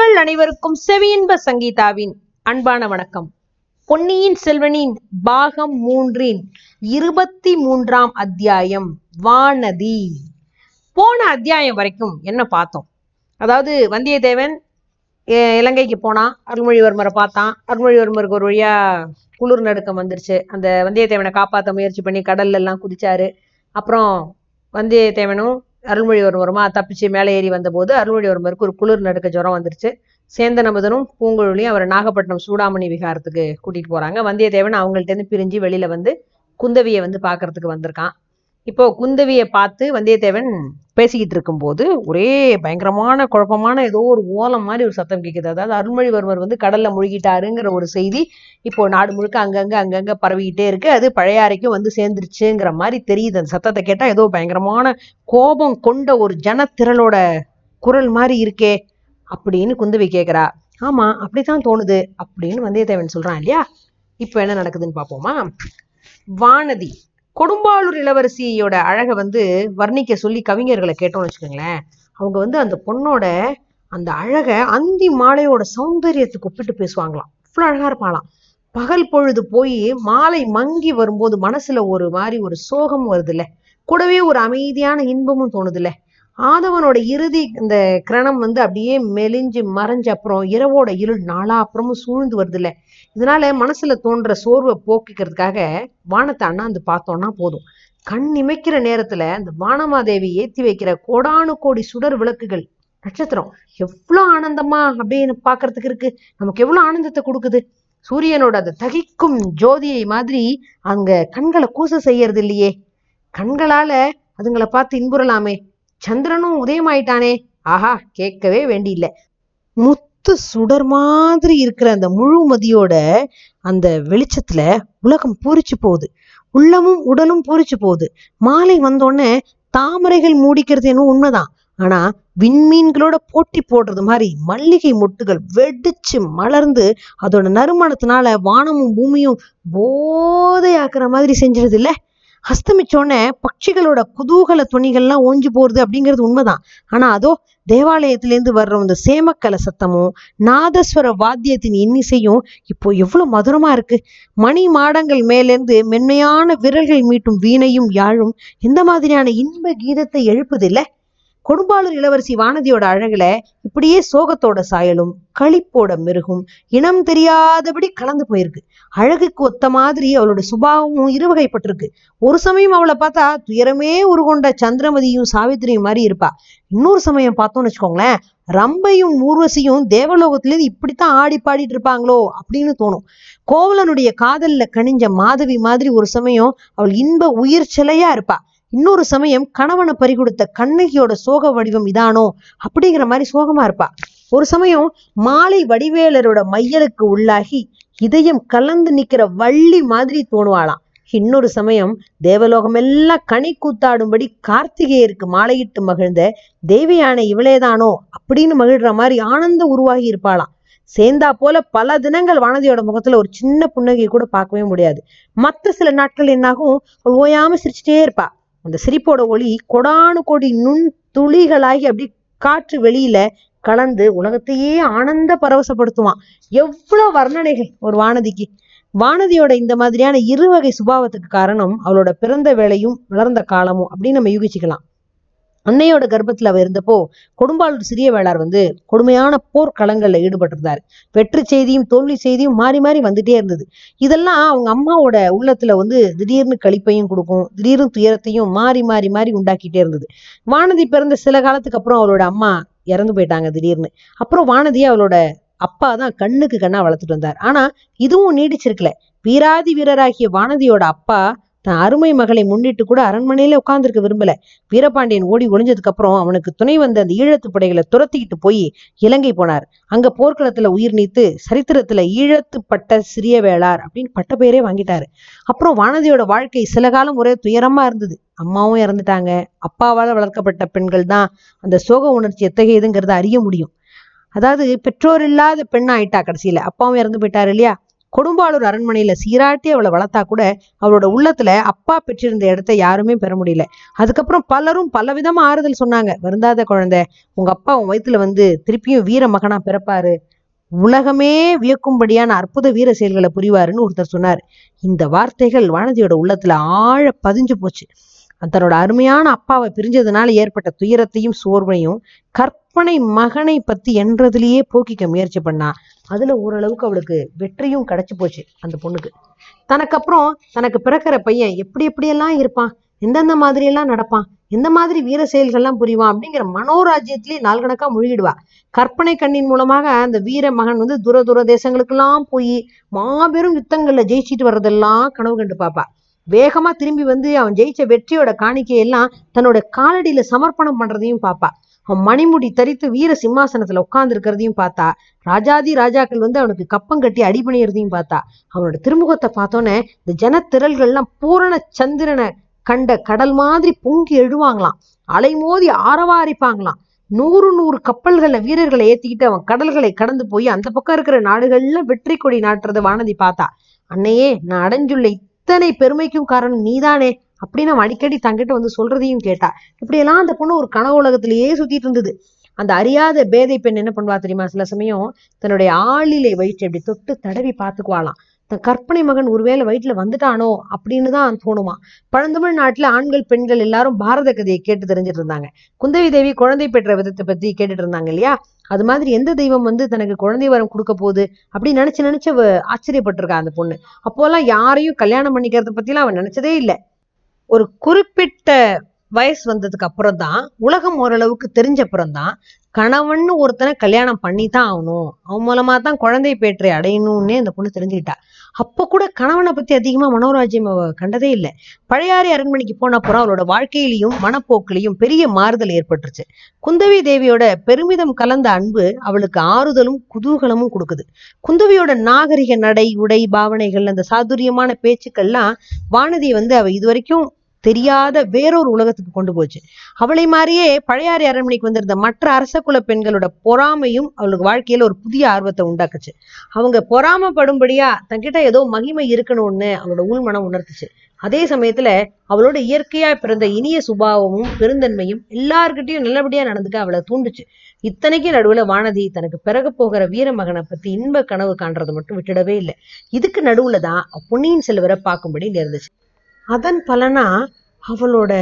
நேயர்கள் அனைவருக்கும் செவியின்ப சங்கீதாவின் அன்பான வணக்கம். பொன்னியின் செல்வனின் பாகம் மூன்றின் இருபத்தி மூன்றாம் அத்தியாயம் வானதி. போன அத்தியாயம் வரைக்கும் என்ன பார்த்தோம்? அதாவது வந்தியத்தேவன் இலங்கைக்கு போனான் அருள்மொழிவர்மரை பார்த்தான். அருள்மொழிவர்மருக்கு ஒரு வழியா குளிர் நடுக்கம் வந்துருச்சு. அந்த வந்தியத்தேவனை காப்பாற்ற முயற்சி பண்ணி கடல்ல எல்லாம் குதிச்சாரு. அப்புறம் வந்தியத்தேவனும் அருள்மொழிவர்மருமா தப்பிச்சு மேலே ஏறி வந்தபோது அருள்மொழிவர்மருக்கு ஒரு குளிர் நடுக்க ஜுரம் வந்துருச்சு. சேந்தன் அமுதனும் பூங்குழலியும் அவரை நாகப்பட்டினம் சூடாமணி விகாரத்துக்கு கூட்டிட்டு போறாங்க. வந்தியத்தேவன் அவங்கள்ட்ட இருந்து பிரிஞ்சு வெளியில் வந்து குந்தவியை வந்து பார்க்கறதுக்கு வந்திருக்கான். இப்போ குந்தவியை பார்த்து வந்தியத்தேவன் பேசிக்கிட்டு இருக்கும்போது ஒரே பயங்கரமான குழப்பமான ஏதோ ஒரு ஓலம் மாதிரி ஒரு சத்தம் கேட்குது அதாவது அருள்மொழிவர்மர் வந்து கடல்ல முழுகிட்டாருங்கிற ஒரு செய்தி இப்போ நாடு முழுக்க அங்கங்க அங்கங்க பரவிக்கிட்டே இருக்கு. அது பழையாறைக்கும் வந்து சேர்ந்துருச்சுங்கிற மாதிரி தெரியுது. அந்த சத்தத்தை கேட்டா ஏதோ பயங்கரமான கோபம் கொண்ட ஒரு ஜனத்திரளோட குரல் மாதிரி இருக்கே அப்படின்னு குந்தவி கேட்குறா ஆமா அப்படித்தான் தோணுது அப்படின்னு வந்தியத்தேவன் சொல்றான் இல்லையா? இப்போ என்ன நடக்குதுன்னு பார்ப்போமா? வானதி. கொடும்பாளூர் இளவரசியோட அழகை வந்து வர்ணிக்க சொல்லி கவிஞர்களை கேட்டோம்னு வச்சுக்கோங்களேன். அவங்க வந்து அந்த பொண்ணோட அந்த அழகை அந்தி மாலையோட சௌந்தரியத்துக்கு ஒப்பிட்டு பேசுவாங்களாம். அவ்வளோ அழகா இருப்பாளாம். பகல் பொழுது போய் மாலை மங்கி வரும்போது மனசுல ஒரு மாதிரி ஒரு சோகம் வருதுல்ல. கூடவே ஒரு அமைதியான இன்பமும் தோணுதுல்ல. ஆதவனோட இறுதி இந்த கிரணம் வந்து அப்படியே மெலிஞ்சு மறைஞ்ச அப்புறம் இரவோட இருள் நாளா அப்புறமும் சூழ்ந்து வருதுல்ல. இதனால மனசுல தோன்ற சோர்வை போக்கிக்கிறதுக்காக வானத்தை அண்ணாந்து பார்த்தோம்னா போதும். கண் இமைக்கிற நேரத்துல அந்த வானமாதேவி ஏத்தி வைக்கிற கோடானு கோடி சுடர் விளக்குகள் நட்சத்திரம் எவ்வளவு ஆனந்தமா அப்படின்னு பாக்குறதுக்கு இருக்கு. நமக்கு எவ்வளவு ஆனந்தத்தை கொடுக்குது? சூரியனோட அந்த தகிக்கும் ஜோதியை மாதிரி அங்க கண்களை கூச செய்யறது இல்லையே. கண்களால அதுங்களை பார்த்து இன்புறலாமே. சந்திரனும் உதயமாயிட்டானே. ஆஹா கேட்கவே வேண்டியில்ல. முத்து சுடர் மாதிரி இருக்கிற அந்த முழுமதியோட அந்த வெளிச்சத்துல உலகம் பூரிச்சு போகுது. உள்ளமும் உடலும் பூரிச்சு போகுது. மாலை வந்தோடனே தாமரைகள் மூடிக்கிறது என்னவோ உண்மைதான். ஆனா விண்மீன்களோட போட்டி போடுறது மாதிரி மல்லிகை மொட்டுகள் வெடிச்சு மலர்ந்து அதோட நறுமணத்தினால வானமும் பூமியும் போதையாக்குற மாதிரி செஞ்சிருது இல்லை? அஸ்தமிச்சோடனே பட்சிகளோட குதூகல துணிகள்லாம் ஓஞ்சு போறது அப்படிங்கிறது உண்மைதான். ஆனா அதோ தேவாலயத்திலேருந்து வர்ற அந்த சேமக்கல சத்தமும் நாதஸ்வர வாத்தியத்தின் இன்னிசையும் இப்போ எவ்வளவு மதுரமா இருக்கு. மணி மாடங்கள் மேலேருந்து மென்மையான விரல்கள் மீட்டும் வீணையும் யாழும் எந்த மாதிரியான இன்ப கீதத்தை எழுப்புது கொடும்பாளூர் இளவரசி வானதியோட அழகுல இப்படியே சோகத்தோட சாயலும் களிப்போட மெருகும் இனம் தெரியாதபடி கலந்து போயிருக்கு. அழகுக்கு ஒத்த மாதிரி அவளோட சுபாவமும் இருவகைப்பட்டிருக்கு. ஒரு சமயம் அவளை பார்த்தா துயரமே உருகொண்ட சந்திரமதியும் சாவித்திரியும் மாதிரி இருப்பா. இன்னொரு சமயம் பார்த்தோம்னு வச்சுக்கோங்களேன் ரம்பையும் ஊர்வசியும் தேவலோகத்திலேருந்து இப்படித்தான் ஆடி பாடிட்டு இருப்பாங்களோ அப்படின்னு தோணும். கோவலனுடைய காதல்ல கணிஞ்ச மாதவி மாதிரி ஒரு சமயம் அவள் இன்ப உயிர் சிலையா இருப்பா. இன்னொரு சமயம் கணவனை பறிகொடுத்த கண்ணகியோட சோக வடிவம் இதானோ? அப்படிங்கிற மாதிரி சோகமா இருப்பா. ஒரு சமயம் மாலை வடிவேலரோட மையலுக்கு உள்ளாகி இதயம் கலந்து நிக்கிற வள்ளி மாதிரி தோணுவாளாம். இன்னொரு சமயம் தேவலோகம் எல்லாம் கனி கூத்தாடும்படி கார்த்திகேயருக்கு மாலையிட்டு மகிழ்ந்த தேவியான இவளேதானோ? அப்படின்னு மகிழ்ற மாதிரி ஆனந்த உருவாகி இருப்பாளாம். சேர்ந்தா போல பல தினங்கள் வானதியோட முகத்துல ஒரு சின்ன புன்னகையை கூட பார்க்கவே முடியாது. மற்ற சில நாட்கள் என்னாகும் ஓயாம சிரிச்சுட்டே இருப்பா. அந்த சிரிப்போட ஒளி கொடானு கொடி நுண் துளிகளாகி அப்படி காற்று வெளியில கலந்து உலகத்தையே ஆனந்த பரவசப்படுத்துவான் எவ்வளவு வர்ணனைகள் ஒரு வானதிக்கு. வானதியோட இந்த மாதிரியான இருவகை சுபாவத்துக்கு காரணம் அவளோட பிறந்த வேலையும் வளர்ந்த காலமும் அப்படின்னு நம்ம யூகிச்சுக்கலாம். அன்னையோட கர்ப்பத்தில் அவர் இருந்தப்போ கொடும்பாளூர் சிறிய வேளார் வந்து கொடுமையான போர்க்களங்களில் ஈடுபட்டிருந்தார். வெற்றி செய்தியும் தோல்வி செய்தியும் மாறி மாறி வந்துட்டே இருந்தது. இதெல்லாம் அவங்க அம்மாவோட உள்ளத்துல வந்து திடீர்னு கழிப்பையும் கொடுக்கும் திடீர்னு துயரத்தையும் மாறி மாறி மாறி உண்டாக்கிட்டே இருந்தது. வானதி பிறந்த சில காலத்துக்கு அப்புறம் அவளோட அம்மா இறந்து போயிட்டாங்க திடீர்னு. அப்புறம் வானதியை அவளோட அப்பா தான் கண்ணுக்கு கண்ணா வளர்த்துட்டு வந்தார். ஆனா இதுவும் நீடிச்சிருக்கல. வீராதி வீரராகிய வானதியோட அப்பா தன் அருமை மகளை முன்னிட்டு கூட அரண்மனையில உட்கார்ந்துருக்க விரும்பல. வீரபாண்டியன் ஓடி ஒளிஞ்சதுக்கு அப்புறம் அவனுக்கு துணை வந்த அந்த ஈழத்து படைகளை துரத்திக்கிட்டு போய் இலங்கை போனார். அங்க போர்க்களத்துல உயிர் நீத்து சரித்திரத்துல ஈழத்து பட்ட சிறிய வேளார் அப்படின்னு பட்ட பெயரே வாங்கிட்டாரு. அப்புறம் வானதியோட வாழ்க்கை சில காலம் ஒரே துயரமா இருந்தது. அம்மாவும் இறந்துட்டாங்க. அப்பாவால் வளர்க்கப்பட்ட பெண்கள் தான் அந்த சோக உணர்ச்சி எத்தகையதுங்கிறத அறிய முடியும். அதாவது பெற்றோர் இல்லாத பெண்ணாயிட்டா கடைசியில. அப்பாவும் இறந்து போயிட்டாரு இல்லையா? கொடும்பாளூர் அரண்மனையில சீராட்டி அவளை வளர்த்தா கூட அவளோட உள்ளத்துல அப்பா பெற்றிருந்த இடத்த யாருமே பெற முடியல. அதுக்கப்புறம் பலரும் பலவிதமா ஆறுதல் சொன்னாங்க. வருந்தாத குழந்தை உங்க அப்பா உன் வயிற்றுல வந்து திருப்பியும் வீர மகனா பிறப்பாரு. உலகமே வியக்கும்படியான அற்புத வீர செயல்களை புரிவாருன்னு ஒருத்தர் சொன்னார். இந்த வார்த்தைகள் வானதியோட உள்ளத்துல ஆழ பதிஞ்சு போச்சு. தன்னோட அருமையான அப்பாவை பிரிஞ்சதுனால ஏற்பட்ட துயரத்தையும் சோர்வையும் கற்பனை மகனை பத்தி என்றதுலயே போக்கிக்க முயற்சி பண்ணா அதுல ஓரளவுக்கு அவளுக்கு வெற்றியும் கிடைச்சு போச்சு அந்த பொண்ணுக்கு. தனக்கு அப்புறம் தனக்கு பிறக்கிற பையன் எப்படி எப்படியெல்லாம் இருப்பான் எந்தெந்த மாதிரி எல்லாம் நடப்பான் எந்த மாதிரி வீர செயல்கள்லாம் புரிவான் அப்படிங்கிற மனோராஜ்யத்திலேயே நாள் கணக்கா முழுகிடுவா. கற்பனை கண்ணின் மூலமாக அந்த வீர மகன் வந்து தூர தூர தேசங்களுக்கெல்லாம் போய் மாபெரும் யுத்தங்கள்ல ஜெயிச்சிட்டு வர்றதெல்லாம் கனவு கண்டு பாப்பா. வேகமா திரும்பி வந்து அவன் ஜெயிச்ச வெற்றியோட காணிக்கையெல்லாம் தன்னோட காலடியில சமர்ப்பணம் பண்றதையும் பாப்பா. மணிமுடி தரித்து வீர சிம்மாசனத்துல உட்கார்ந்து இருக்கிறதையும் பார்த்தா ராஜாதி ராஜாக்கள் வந்து அவனுக்கு கப்பம் கட்டி அடிபணியறதையும் பார்த்தா அவனோட திருமுகத்தை பார்த்தோன்னே இந்த ஜனத்திரள்கள்லாம் பூரண சந்திரனை கண்ட கடல் மாதிரி பொங்கி எழுவாங்களாம். அலைமோதி ஆரவாரிப்பாங்களாம். நூறு நூறு கப்பல்கள்ல வீரர்களை ஏத்திக்கிட்டு அவன் கடல்களை கடந்து போய் அந்த பக்கம் இருக்கிற நாடுகள்ல வெற்றி கொடி நாட்டுறத வானதி பார்த்தா அன்னையே நான் அடைஞ்சுள்ள இத்தனை பெருமைக்கும் காரணம் நீதானே. அப்படின்னு அவன் அடிக்கடி தங்கிட்ட வந்து சொல்றதையும் கேட்டா. இப்படியெல்லாம் அந்த பொண்ணு ஒரு கனவு உலகத்திலேயே சுத்திட்டு இருந்தது. அந்த அறியாத பேதை பெண் என்ன பண்ணுவா தெரியுமா? சில சமயம் தன்னுடைய ஆளிலை வயிற்று அப்படி தொட்டு தடவி பார்த்துக்குவாளாம். தன் கற்பனை மகன் ஒருவேளை வயிற்றுல வந்துட்டானோ அப்படின்னு தான் தோணுமா? பழந்தமிழ் நாட்டுல ஆண்கள் பெண்கள் எல்லாரும் பாரத கதையை கேட்டு தெரிஞ்சிட்டு இருந்தாங்க. குந்தவி தேவி குழந்தை பெற்ற விதத்தை பத்தி கேட்டுட்டு இருந்தாங்க இல்லையா? அது மாதிரி எந்த தெய்வம் வந்து தனக்கு குழந்தை வரம் கொடுக்க போகுது அப்படின்னு நினைச்சு நினைச்சு ஆச்சரியப்பட்டிருக்கா அந்த பொண்ணு. அப்போல்லாம் யாரையும் கல்யாணம் பண்ணிக்கிறத பத்திலாம் அவன் நினைச்சதே இல்லை. ஒரு குறிப்பிட்ட வயசு வந்ததுக்கு அப்புறம் தான் உலகம் ஓரளவுக்கு தெரிஞ்ச அப்புறம் தான் கணவன் ஒருத்தனை கல்யாணம் பண்ணி தான் ஆகணும். அவன் மூலமா தான் குழந்தை பேற்றை அடையணும்னே அந்த பொண்ணு தெரிஞ்சுக்கிட்டா. அப்போ கூட கணவனை பத்தி அதிகமா மனோராஜ்யம் அவ கண்டதே இல்லை. பழையாறை அரண்மனைக்கு போன அப்புறம் அவளோட வாழ்க்கையிலையும் மனப்போக்கிலையும் பெரிய மாறுதல் ஏற்பட்டுருச்சு. குந்தவி தேவியோட பெருமிதம் கலந்த அன்பு அவளுக்கு ஆறுதலும் குதூகலமும் கொடுக்குது. குந்தவியோட நாகரிக நடை உடை பாவனைகள் அந்த சாதுரியமான பேச்சுக்கள்லாம் வானதி வந்து அவ இதுவரைக்கும் தெரியாத வேறொரு உலகத்துக்கு கொண்டு போச்சு. அவளை மாதிரியே பழையாறை அரண்மனைக்கு வந்திருந்த மற்ற அரச குல பெண்களோட பொறாமையும் அவளுக்கு வாழ்க்கையில ஒரு புதிய ஆர்வத்தை உண்டாக்குச்சு. அவங்க பொறாமப்படும்படியா தன்கிட்ட ஏதோ மகிமை இருக்கணும்னு அவளோட உள்மனம் உணர்த்துச்சு. அதே சமயத்துல அவளோட இயற்கையா பிறந்த இனிய சுபாவமும் பெருந்தன்மையும் எல்லார்கிட்டயும் நல்லபடியா நடந்துக்க அவளை தூண்டுச்சு. இத்தனைக்கும் நடுவுல வானதி தனக்கு பிறகு போகிற வீரமகனை பத்தி இன்ப கனவு காண்றதை மட்டும் விட்டுடவே இல்லை. இதுக்கு நடுவுல தான் பொன்னியின் செல்வரை பார்க்கும்படி நேர்ந்துச்சு. அதன் பலனா அவளோட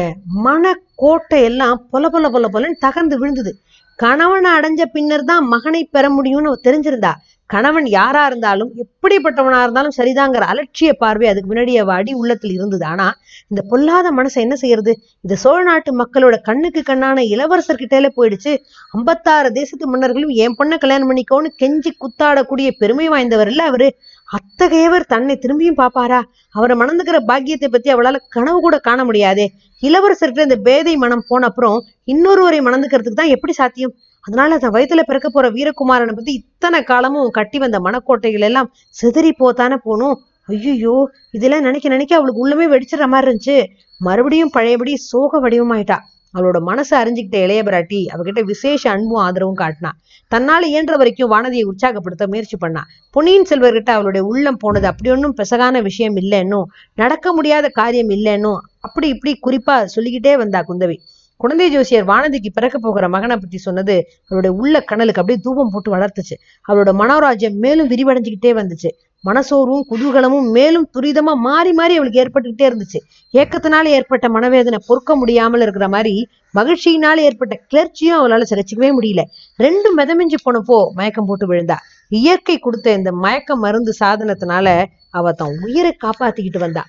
மனக்கோட்டை எல்லாம் பொல பொல பொல பொலன்னு தகர்ந்து விழுந்தது. கணவனை அடைஞ்ச பின்னர் தான் மகனை பெற முடியும்னு தெரிஞ்சிருந்தா. கணவன் யாரா இருந்தாலும் எப்படிப்பட்டவனா இருந்தாலும் சரிதாங்கிற அலட்சிய பார்வை அதுக்கு முன்னாடி அவ அடி உள்ளத்தில் இருந்தது. ஆனா இந்த பொல்லாத மனசை என்ன செய்யறது? இந்த சோழ நாட்டு மக்களோட கண்ணுக்கு கண்ணான இளவரசர்கிட்டேல போயிடுச்சு. ஐம்பத்தாறு தேசத்து மன்னர்களும் என் பொண்ணை கல்யாணம் பண்ணிக்கோன்னு கெஞ்சி குத்தாடக்கூடிய பெருமை வாய்ந்தவர் இல்ல அவரு. அத்தகையவர் தன்னை திரும்பியும் பாப்பாரா அவரை மணந்துக்கிற பாக்கியத்தை பத்தி அவளால கனவு கூட காண முடியாதே. இளவரசர்கிட்ட இந்த பேதை மனம் போன அப்புறம் இன்னொருவரை மணந்துக்கிறதுக்கு தான் எப்படி சாத்தியம்? அதனால தன் வயித்துல பிறக்க போற வீரகுமாரனை பத்தி இத்தனை காலமும் கட்டி வந்த மனக்கோட்டைகள் எல்லாம் சிதறி போத்தானே போகணும் ஐயோ இதெல்லாம் நினைக்க நினைக்க அவளுக்கு உள்ளமே வெடிச்சிடுற மாதிரி இருந்துச்சு. மறுபடியும் பழையபடி சோக வடிவமாயிட்டா. அவளோட மனசை அறிஞ்சுக்கிட்ட இளைய பிராட்டி அவகிட்ட விசேஷ அன்பும் ஆதரவும் காட்டினா. தன்னால் இயன்ற வரைக்கும் வானதியை உற்சாகப்படுத்த முயற்சி பண்ணா. பொன்னியின் செல்வர்கிட்ட அவளுடைய உள்ளம் போனது அப்படி ஒன்றும் பெசகான விஷயம் இல்லைன்னும் நடக்க முடியாத காரியம் இல்லைன்னும் அப்படி இப்படி குறிப்பா சொல்லிக்கிட்டே வந்தா குந்தவி. குழந்தை ஜோசியர் வானதிக்கு பிறக்க போகிற மகனை பத்தி சொன்னது அவளுடைய உள்ள கணலுக்கு அப்படியே தூபம் போட்டு வளர்த்துச்சு. அவளோட மனோராஜ்யம் மேலும் விரிவடைஞ்சுக்கிட்டே வந்துச்சு. மனசோர்வும் குதூகலமும் மேலும் துரிதமா மாறி மாறி அவளுக்கு ஏற்பட்டுக்கிட்டே இருந்துச்சு. ஏக்கத்தினால ஏற்பட்ட மனவேதனை பொறுக்க முடியாமல் இருக்கிற மாதிரி மகிழ்ச்சியினால ஏற்பட்ட கிளர்ச்சியும் அவளால சிறைச்சிக்கவே முடியல. ரெண்டும் மிதமிஞ்சு போனப்போ மயக்கம் போட்டு விழுந்தா. இயற்கை கொடுத்த இந்த மயக்க மருந்து சாதனத்தினால அவ தன் உயிரை காப்பாத்திக்கிட்டு வந்தா.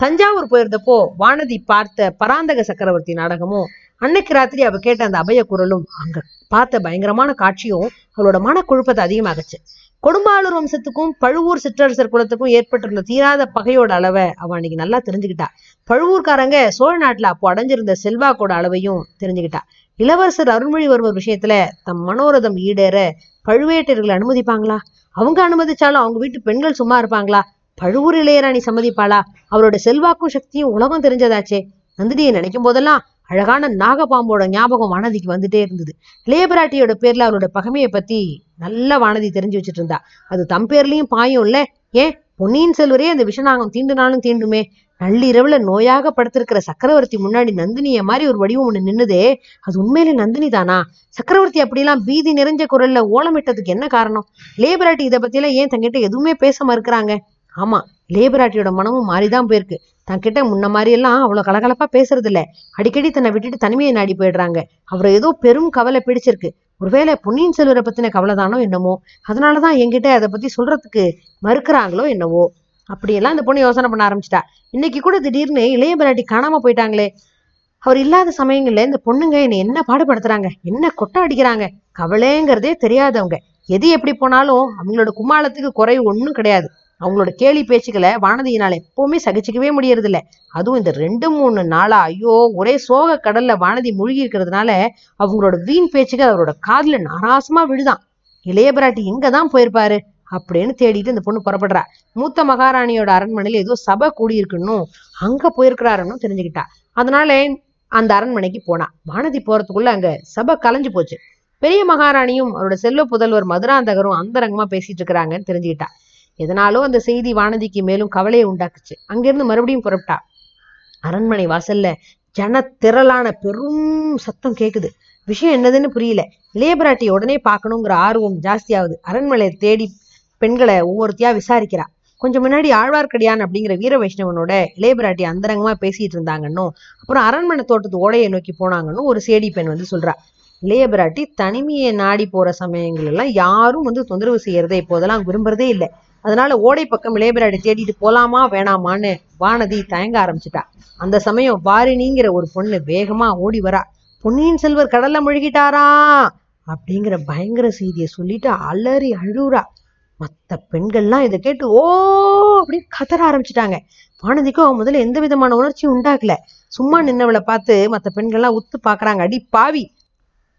தஞ்சாவூர் போயிருந்தப்போ வானதி பார்த்த பராந்தக சக்கரவர்த்தி நாடகமும் அன்னைக்கு ராத்திரி அவ கேட்ட அந்த அபய குரலும் அங்க பார்த்த பயங்கரமான காட்சியும் அவளோட மன குழப்பத்தை அதிகமாகச்சு கொடும்பாளூர் வம்சத்துக்கும் பழுவூர் சிற்றரசர் குலத்துக்கும் ஏற்பட்டிருந்த தீராத பகையோட அளவை அவன் அன்னைக்கு நல்லா தெரிஞ்சுக்கிட்டா. பழுவூர்காரங்க சோழ நாட்டுல அப்போ அடைஞ்சிருந்த செல்வாக்கோட அளவையும் தெரிஞ்சுக்கிட்டா. இளவரசர் அருள்மொழிவர்மர் விஷயத்துல தம் மனோரதம் ஈடேற பழுவேட்டையர்களை அனுமதிப்பாங்களா? அவங்க அனுமதிச்சாலும் அவங்க வீட்டு பெண்கள் சும்மா இருப்பாங்களா? பழுவூர் இளையராணி சம்மதிப்பாளா? அவரோட செல்வாக்கும் சக்தியும் உலகம் தெரிஞ்சதாச்சே. நந்தினியை நினைக்கும் போதெல்லாம் அழகான நாகபாம்போட ஞாபகம் வானதிக்கு வந்துட்டே இருந்தது. இளையபிராட்டியோட பேர்ல அவளோட பகமையை பத்தி நல்ல வானதி தெரிஞ்சு வச்சுட்டு இருந்தா அது தம் பேர்லயும் பாயும் இல்ல ஏன்? பொன்னியின் செல்வரே அந்த விஷநாகம் தீண்டுனாலும் தீண்டுமே. நள்ளிரவுல நோயாக படுத்திருக்கிற சக்கரவர்த்தி முன்னாடி நந்தினிய மாதிரி ஒரு வடிவம் ஒண்ணு நின்னுதே. அது உண்மையிலே நந்தினி தானா? சக்கரவர்த்தி அப்படிலாம் பீதி நிறைஞ்ச குரல்ல ஓலமிட்டதுக்கு என்ன காரணம்? லேபராட்டி இதை பத்தியெல்லாம் ஏன் தங்கிட்ட எதுவுமே பேச மறுக்கிறாங்க ஆமா லேபராட்டியோட மனமும் மாறிதான் போயிருக்கு. தன்கிட்ட முன்ன மாதிரியெல்லாம் அவ்வளோ கலகலப்பாக கலகலப்பா பேசுறது இல்லை அடிக்கடி தன்னை விட்டுட்டு தனிமையை நாடி போயிடுறாங்க. அவரை ஏதோ பெரும் கவலை பிடிச்சிருக்கு. ஒருவேளை பொன்னியின் செல்வரை பத்தின கவலை தானோ என்னமோ? அதனாலதான் என்கிட்ட அதை பத்தி சொல்றதுக்கு மறுக்கிறாங்களோ என்னவோ? அப்படியெல்லாம் இந்த பொண்ணு யோசனை பண்ண ஆரம்பிச்சிட்டா. இன்னைக்கு கூட திடீர்னு இளைய பிராட்டி காணாம போயிட்டாங்களே. அவர் இல்லாத சமயங்கள்ல இந்த பொண்ணுங்க என்னை என்ன பாடுபடுத்துறாங்க? என்ன கொட்டை அடிக்கிறாங்க? கவலைங்கிறதே தெரியாதவங்க. எது எப்படி போனாலும் அவங்களோட குமாலத்துக்கு குறைவு ஒன்றும் கிடையாது. அவங்களோட கேலி பேச்சுக்களை வானதியினால எப்பவுமே சகிச்சுக்கவே முடியறது இல்ல அதுவும் இந்த ரெண்டு மூணு நாளா ஐயோ ஒரே சோக கடல்ல வானதி மூழ்கி இருக்கிறதுனால அவங்களோட வீண் பேச்சுகள் அவரோட காதுல நாராசமா விழுதான். இளைய பிராட்டி தான் போயிருப்பாரு அப்படின்னு தேடிட்டு இந்த பொண்ணு புறப்படுறா. மூத்த மகாராணியோட அரண்மனையில ஏதோ சபை கூடியிருக்குன்னு அங்க போயிருக்கிறாருன்னு தெரிஞ்சுக்கிட்டா. அதனால அந்த அரண்மனைக்கு போனா. வானதி போறதுக்குள்ள அங்க சபை கலைஞ்சு போச்சு. பெரிய மகாராணியும் அவரோட செல்வ புதல்வர் மதுராந்தகரும் அந்தரங்கமா பேசிட்டு இருக்கிறாங்கன்னு தெரிஞ்சுக்கிட்டா. எதனாலும் அந்த செய்தி வானதிக்கு மேலும் கவலையை உண்டாக்குச்சு. அங்கிருந்து மறுபடியும் புறப்பட்டா. அரண்மனை வாசல்ல ஜன திரளான பெரும் சத்தம் கேக்குது. விஷயம் என்னதுன்னு புரியல. இளையபிராட்டி உடனே பார்க்கணுங்கிற ஆர்வம் ஜாஸ்தியாகுது. அரண்மனையை தேடி பெண்களை ஒவ்வொருத்தியா விசாரிக்கிறா. கொஞ்சம் முன்னாடி ஆழ்வார்க்கடியான் அப்படிங்கிற வீர வைஷ்ணவனோட இளையபிராட்டி அந்தரங்கமா பேசிட்டு இருந்தாங்கன்னும் அப்புறம் அரண்மனை தோட்டத்து ஓடையை நோக்கி போனாங்கன்னு ஒரு சேடி பெண் வந்து சொல்றா. இளையபிராட்டி தனிமையை நாடி போற சமயங்கள் எல்லாம் யாரும் வந்து தொந்தரவு செய்யறதே இப்போதெல்லாம் விரும்புறதே இல்லை. அதனால ஓடை பக்கம் இளையபிராட்டி தேடிட்டு போலாமா வேணாமான்னு வானதி தயங்க ஆரம்பிச்சிட்டா. அந்த சமயம் வாரிணிங்கிற ஒரு பொண்ணு வேகமா ஓடி வரா. பொன்னியின் செல்வர் கடல்ல முழுகிட்டாரா? அப்படிங்கிற பயங்கர செய்தியை சொல்லிட்டு அலறி அழுறா. மத்த பெண்கள்லாம் இதை கேட்டு ஓ! அப்படின்னு கதற ஆரம்பிச்சிட்டாங்க. வானதிக்கும் அவன் முதல்ல எந்த விதமான உணர்ச்சியும் உண்டாக்கல. சும்மா நின்னவளை பார்த்து மத்த பெண்கள்லாம் உத்து பாக்குறாங்க. அடி பாவி!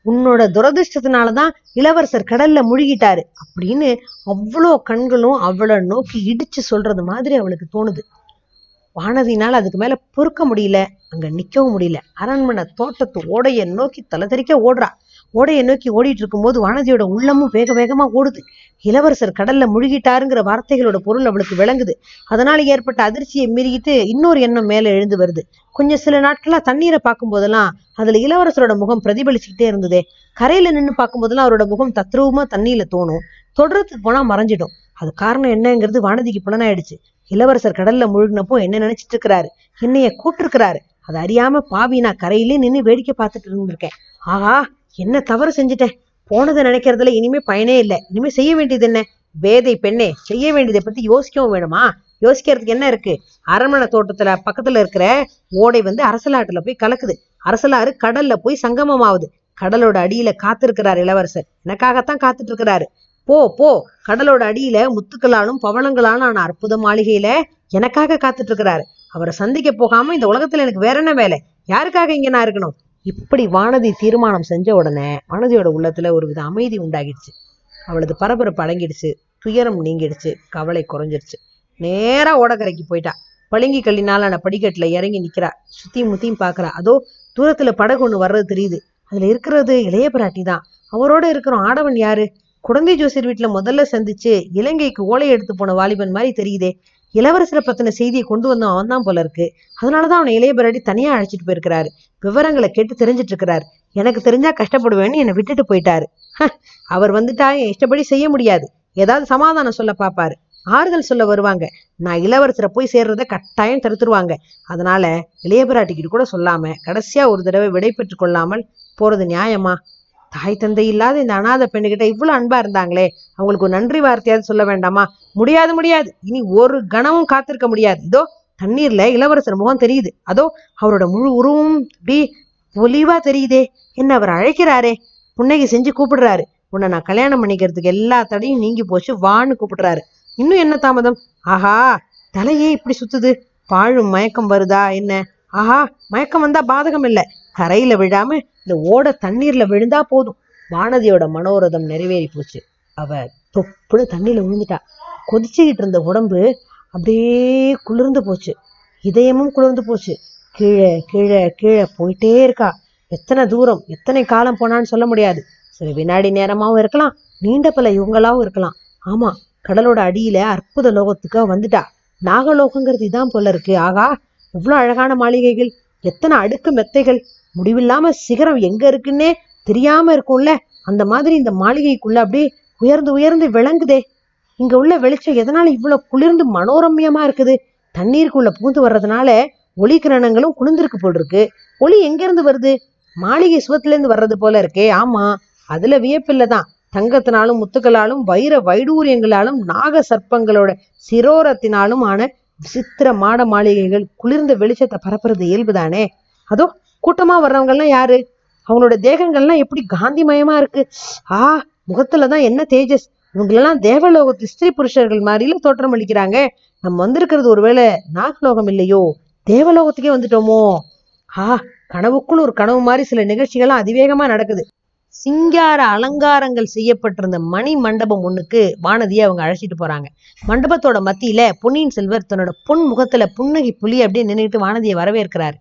உன்னோட துரதிர்ஷ்டத்தினாலதான் இளவரசர் கடல்ல முழுகிட்டாரு அப்படின்னு அவ்வளோ கண்களும் அவளை நோக்கி இடிச்சு சொல்றது மாதிரி அவளுக்கு தோணுது. வானதினால் அதுக்கு மேல பொறுக்க முடியல அங்க நிக்கவும் முடியல. அரண்மனை தோட்டத்து ஓடைய நோக்கி தலை தெறிக்க ஓடுறா. ஓடையை நோக்கி ஓடிட்டு இருக்கும்போது வானதியோட உள்ளமும் வேக வேகமா ஓடுது. இளவரசர் கடல்ல முழுகிட்டாருங்கிற வார்த்தைகளோட பொருள் அவளுக்கு விளங்குது. அதனால ஏற்பட்ட அதிர்ச்சியை மீறிக்கிட்டு இன்னொரு எண்ணம் மேல எழுந்து வருது. கொஞ்சம் சில நாட்களா தண்ணீரை பார்க்கும் போதெல்லாம் அதுல இளவரசரோட முகம் பிரதிபலிச்சுக்கிட்டே இருந்ததே. கரையில நின்னு பார்க்கும்போதெல்லாம் அவரோட முகம் தத்ரூபமா தண்ணியில தோணும். தொடர்றதுக்கு போனா மறைஞ்சிடும். அது காரணம் என்னங்கிறது வானதிக்கு புலனாயிடுச்சு. இளவரசர் கடல்ல முழுகினப்போ என்ன நினைச்சிட்டு இருக்கிறாரு என்னைய கூட்டிருக்கிறாரு அது அறியாம பாவி நான் கரையிலே நின்று வேடிக்கை பார்த்துட்டு இருந்திருக்கேன். ஆஹா என்ன தவறு செஞ்சுட்டேன் போனதை நினைக்கிறதுல இனிமே பயனே இல்லை. இனிமே செய்ய வேண்டியது என்ன? வேதை பெண்ணே செய்ய வேண்டியதை பத்தி யோசிக்கவும் வேணுமா? யோசிக்கிறதுக்கு என்ன இருக்கு? அரண்மனை தோட்டத்துல பக்கத்துல இருக்கிற ஓடை வந்து அரசலாட்டுல போய் கலக்குது. அரசலாறு கடல்ல போய் சங்கமம் ஆகுது கடலோட அடியில காத்திருக்கிறார் இளவரசர். எனக்காகத்தான் காத்துட்டு இருக்கிறாரு போ போ. கடலோட அடியில முத்துக்களாலும் பவளங்களாலும் ஆன அற்புத மாளிகையில எனக்காக காத்துட்டு இருக்கிறாரு அவரை சந்திக்க போகாம இந்த உலகத்துல எனக்கு வேற என்ன வேலை? யாருக்காக இங்க நான் இருக்கணும்? இப்படி வானதி தீர்மானம் செஞ்ச உடனே வானதியோட உள்ளத்துல ஒரு வித அமைதி உண்டாகிடுச்சு. அவளது பரபரப்பு அடங்கிடுச்சு. துயரம் நீங்கிடுச்சு. கவலை குறைஞ்சிருச்சு. நேரா ஓடக்கரைக்கு போயிட்டா. பளிங்கி கல்லினாலான படிக்கட்டுல இறங்கி நிக்கிறா. சுத்தி முத்தியும் பாக்குறா. அதோ தூரத்துல படகு ஒண்ணு வர்றது தெரியுது. அதுல இருக்கிறது இளைய பிராட்டி தான். அவரோட இருக்கிற ஆடவன் யாரு? குழந்தை ஜோசியர் வீட்டுல முதல்ல சந்திச்சு இலங்கைக்கு ஓலை எடுத்து போன வாலிபன் மாதிரி தெரியுதே. இளவரசரை பத்தின செய்தியை கொண்டு வந்தோம் அவன் தான் போல இருக்கு. அதனாலதான் அவனை இளைய பிராட்டி தனியா அழைச்சிட்டு போயிருக்கிறாரு. விவரங்களை கேட்டு தெரிஞ்சிட்டு இருக்கிறாரு எனக்கு தெரிஞ்சா கஷ்டப்படுவேன்னு என்னை விட்டுட்டு போயிட்டாரு. ஹ, அவர் வந்துட்டா என் இஷ்டப்படி செய்ய முடியாது. ஏதாவது சமாதானம் சொல்ல பாப்பாரு. ஆறுதல் சொல்ல வருவாங்க. நான் இளவரசரை போய் சேர்றத கட்டாயம் தடுத்துருவாங்க. அதனால இளைய பிராட்டிக்கிட்டு கூட சொல்லாம கடைசியா ஒரு தடவை விடை பெற்றுக் கொள்ளாமல் போறது நியாயமா? தாய் தந்தை இல்லாத இந்த அனாதை பெண்ணுகிட்ட இவ்வளவு அன்பா இருந்தாங்களே அவங்களுக்கு ஒரு நன்றி வார்த்தையாவது சொல்ல வேண்டாமா? முடியாது முடியாது. இனி ஒரு கணமும் காத்திருக்க முடியாது. இதோ தண்ணீர்ல இளவரசர் முகம் தெரியுது. அதோ அவரோட முழு உருவம் இப்படி ஒலிவா தெரியுதே. என்ன அவர் அழைக்கிறாரே? புன்னகை செஞ்சு கூப்பிடுறாரு. உன்னை நான் கல்யாணம் பண்ணிக்கிறதுக்கு எல்லா தடையும் நீங்கி போச்சு வான்னு கூப்பிடுறாரு. இன்னும் என்ன தாமதம்? ஆஹா தலையே இப்படி சுத்துது. பாழும் மயக்கம் வருதா என்ன? ஆஹா மயக்கம் வந்தா பாதகம் இல்ல கரையில விழாம இந்த ஓட தண்ணீர்ல விழுந்தா போதும். வானதியோட மனோரதம் நிறைவேறி போச்சு. அவ தொப்புன்னு தண்ணியில விழுந்துட்டா. கொதிச்சுக்கிட்டு இருந்த உடம்பு அப்படியே குளிர்ந்து போச்சு. இதயமும் குளிர்ந்து போச்சு. கீழே கீழே கீழே போயிட்டே இருக்கா. எத்தனை தூரம் எத்தனை காலம் போனான்னு சொல்ல முடியாது. சில வினாடி நேரமாவும் இருக்கலாம். நீண்ட பல இவங்களாவும் இருக்கலாம். ஆமா கடலோட அடியில அற்புத லோகத்துக்கு வந்துட்டா. நாகலோகங்கிறது இதான் போல இருக்கு. ஆகா எவ்வளவு அழகான மாளிகைகள் எத்தனை அடுக்கு மெத்தைகள் முடிவில்லாம சிகரம் எங்க இருக்குன்னே தெரியாம இருக்கும்ல? அந்த மாதிரி இந்த மாளிகைக்குள்ள அப்படியே உயர்ந்து உயர்ந்து விளங்குதே. இங்க உள்ள வெளிச்சம் எதனால இவ்வளவு குளிர்ந்து மனோரம்யமா இருக்குது? தண்ணீருக்குள்ள புகுந்து வர்றதுனால ஒளி கிரணங்களும் குளிர்ந்திருக்கு போல் இருக்கு ஒளி எங்க இருந்து வருது? மாளிகை சுவத்துல இருந்து வர்றது போல இருக்கே. ஆமா அதுல வியப்பில்லை தான். தங்கத்தினாலும் முத்துக்களாலும் வைர வைடூரியங்களாலும் நாக சர்ப்பங்களோட சிரோரத்தினாலும் ஆன விசித்திர மாட மாளிகைகள் குளிர்ந்த வெளிச்சத்தை பரப்புறது இயல்புதானே? அதோ கூட்டமா வர்றவங்கெல்லாம் யாரு? அவங்களோட தேகங்கள்லாம் எப்படி காந்திமயமா இருக்கு? ஆ முகத்துலதான் என்ன தேஜஸ்? இவங்களெல்லாம் தேவலோகத்து ஸ்திரீ புருஷர்கள் மாதிரில தோற்றம் அளிக்கிறாங்க. நம்ம வந்திருக்கிறது ஒருவேளை நாகலோகம் இல்லையோ? தேவலோகத்துக்கே வந்துட்டோமோ? ஆ கனவுக்குள் ஒரு கனவு மாதிரி சில நிகழ்ச்சிகள்லாம் அதிவேகமா நடக்குது. சிங்கார அலங்காரங்கள் செய்யப்பட்டிருந்த மணி மண்டபம் ஒண்ணுக்கு வானதியை அவங்க அழைச்சிட்டு போறாங்க. மண்டபத்தோட மத்தியில பொன்னியின் செல்வர் தன்னோட பொன் முகத்துல புன்னகை புலி அப்படியே நின்றுட்டு வானதியை வரவேற்கிறார்.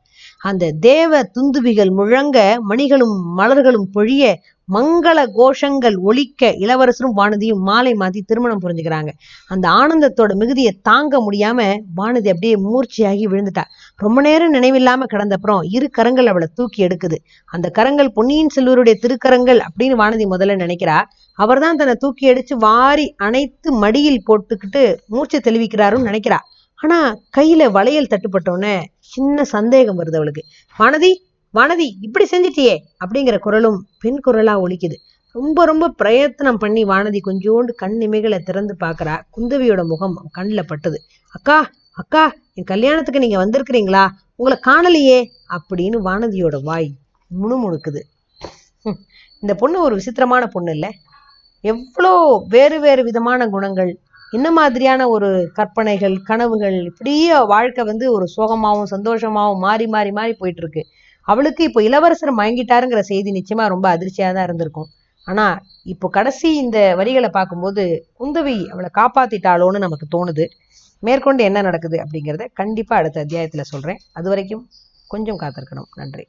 அந்த தேவ துந்துபிகள் முழங்க மணிகளும் மலர்களும் பொழிய மங்கள கோஷங்கள் ஒழிக்க இளவரசரும் வானதியும் மாலை மாத்தி திருமணம் புரிஞ்சுக்கிறாங்க. அந்த ஆனந்தத்தோட மிகுதியை தாங்க முடியாம வானதி அப்படியே மூர்ச்சியாகி விழுந்துட்டா. ரொம்ப நேரம் நினைவில்லாம கிடந்தப்புறம் இரு கரங்கள் அவளை தூக்கி எடுக்குது. அந்த கரங்கள் பொன்னியின் செல்வருடைய திருக்கரங்கள் அப்படின்னு வானதி முதல்ல நினைக்கிறா. அவர்தான் தன்னை தூக்கி அடிச்சு வாரி அணைத்து மடியில் போட்டுக்கிட்டு மூச்சை தெளிவிக்கிறாருன்னு நினைக்கிறா. ஆனா கையில வளையல் தட்டுப்பட்டோன்னே சின்ன சந்தேகம் வருது அவளுக்கு. வானதி வானதி இப்படி செஞ்சிட்டியே? அப்படிங்கிற குரலும் பெண் குரலா ஒலிக்குது. ரொம்ப ரொம்ப பிரயத்தனம் பண்ணி வானதி கொஞ்சோண்டு கண் இமைகளை திறந்து பார்க்குறா குந்தவியோட முகம் கண்ணில் பட்டுது. அக்கா அக்கா என் கல்யாணத்துக்கு நீங்க வந்திருக்கிறீங்களா? உங்களை காணலையே? அப்படின்னு வானதியோட வாய் முணுமுணுக்குது. இந்த பொண்ணு ஒரு விசித்திரமான பொண்ணு இல்லை. எவ்வளோ வேறு வேறு விதமான குணங்கள் என்ன மாதிரியான ஒரு கற்பனைகள் கனவுகள் இப்படியே வாழ்க்கை வந்து ஒரு சோகமாவும் சந்தோஷமாகவும் மாறி மாறி மாறி போயிட்டு இருக்கு அவளுக்கு இப்போ இளவரசர் மயங்கிட்டாருங்கிற செய்தி நிச்சயமா ரொம்ப அதிர்ச்சியாக தான் இருந்திருக்கும். ஆனா இப்போ கடைசி இந்த வரிகளை பார்க்கும்போது குந்தவி அவளை காப்பாத்திட்டாளோன்னு நமக்கு தோணுது. மேற்கொண்டு என்ன நடக்குது அப்படிங்கிறத கண்டிப்பா அடுத்த அத்தியாயத்துல சொல்றேன். அது வரைக்கும் கொஞ்சம் காத்திருக்கணும். நன்றி.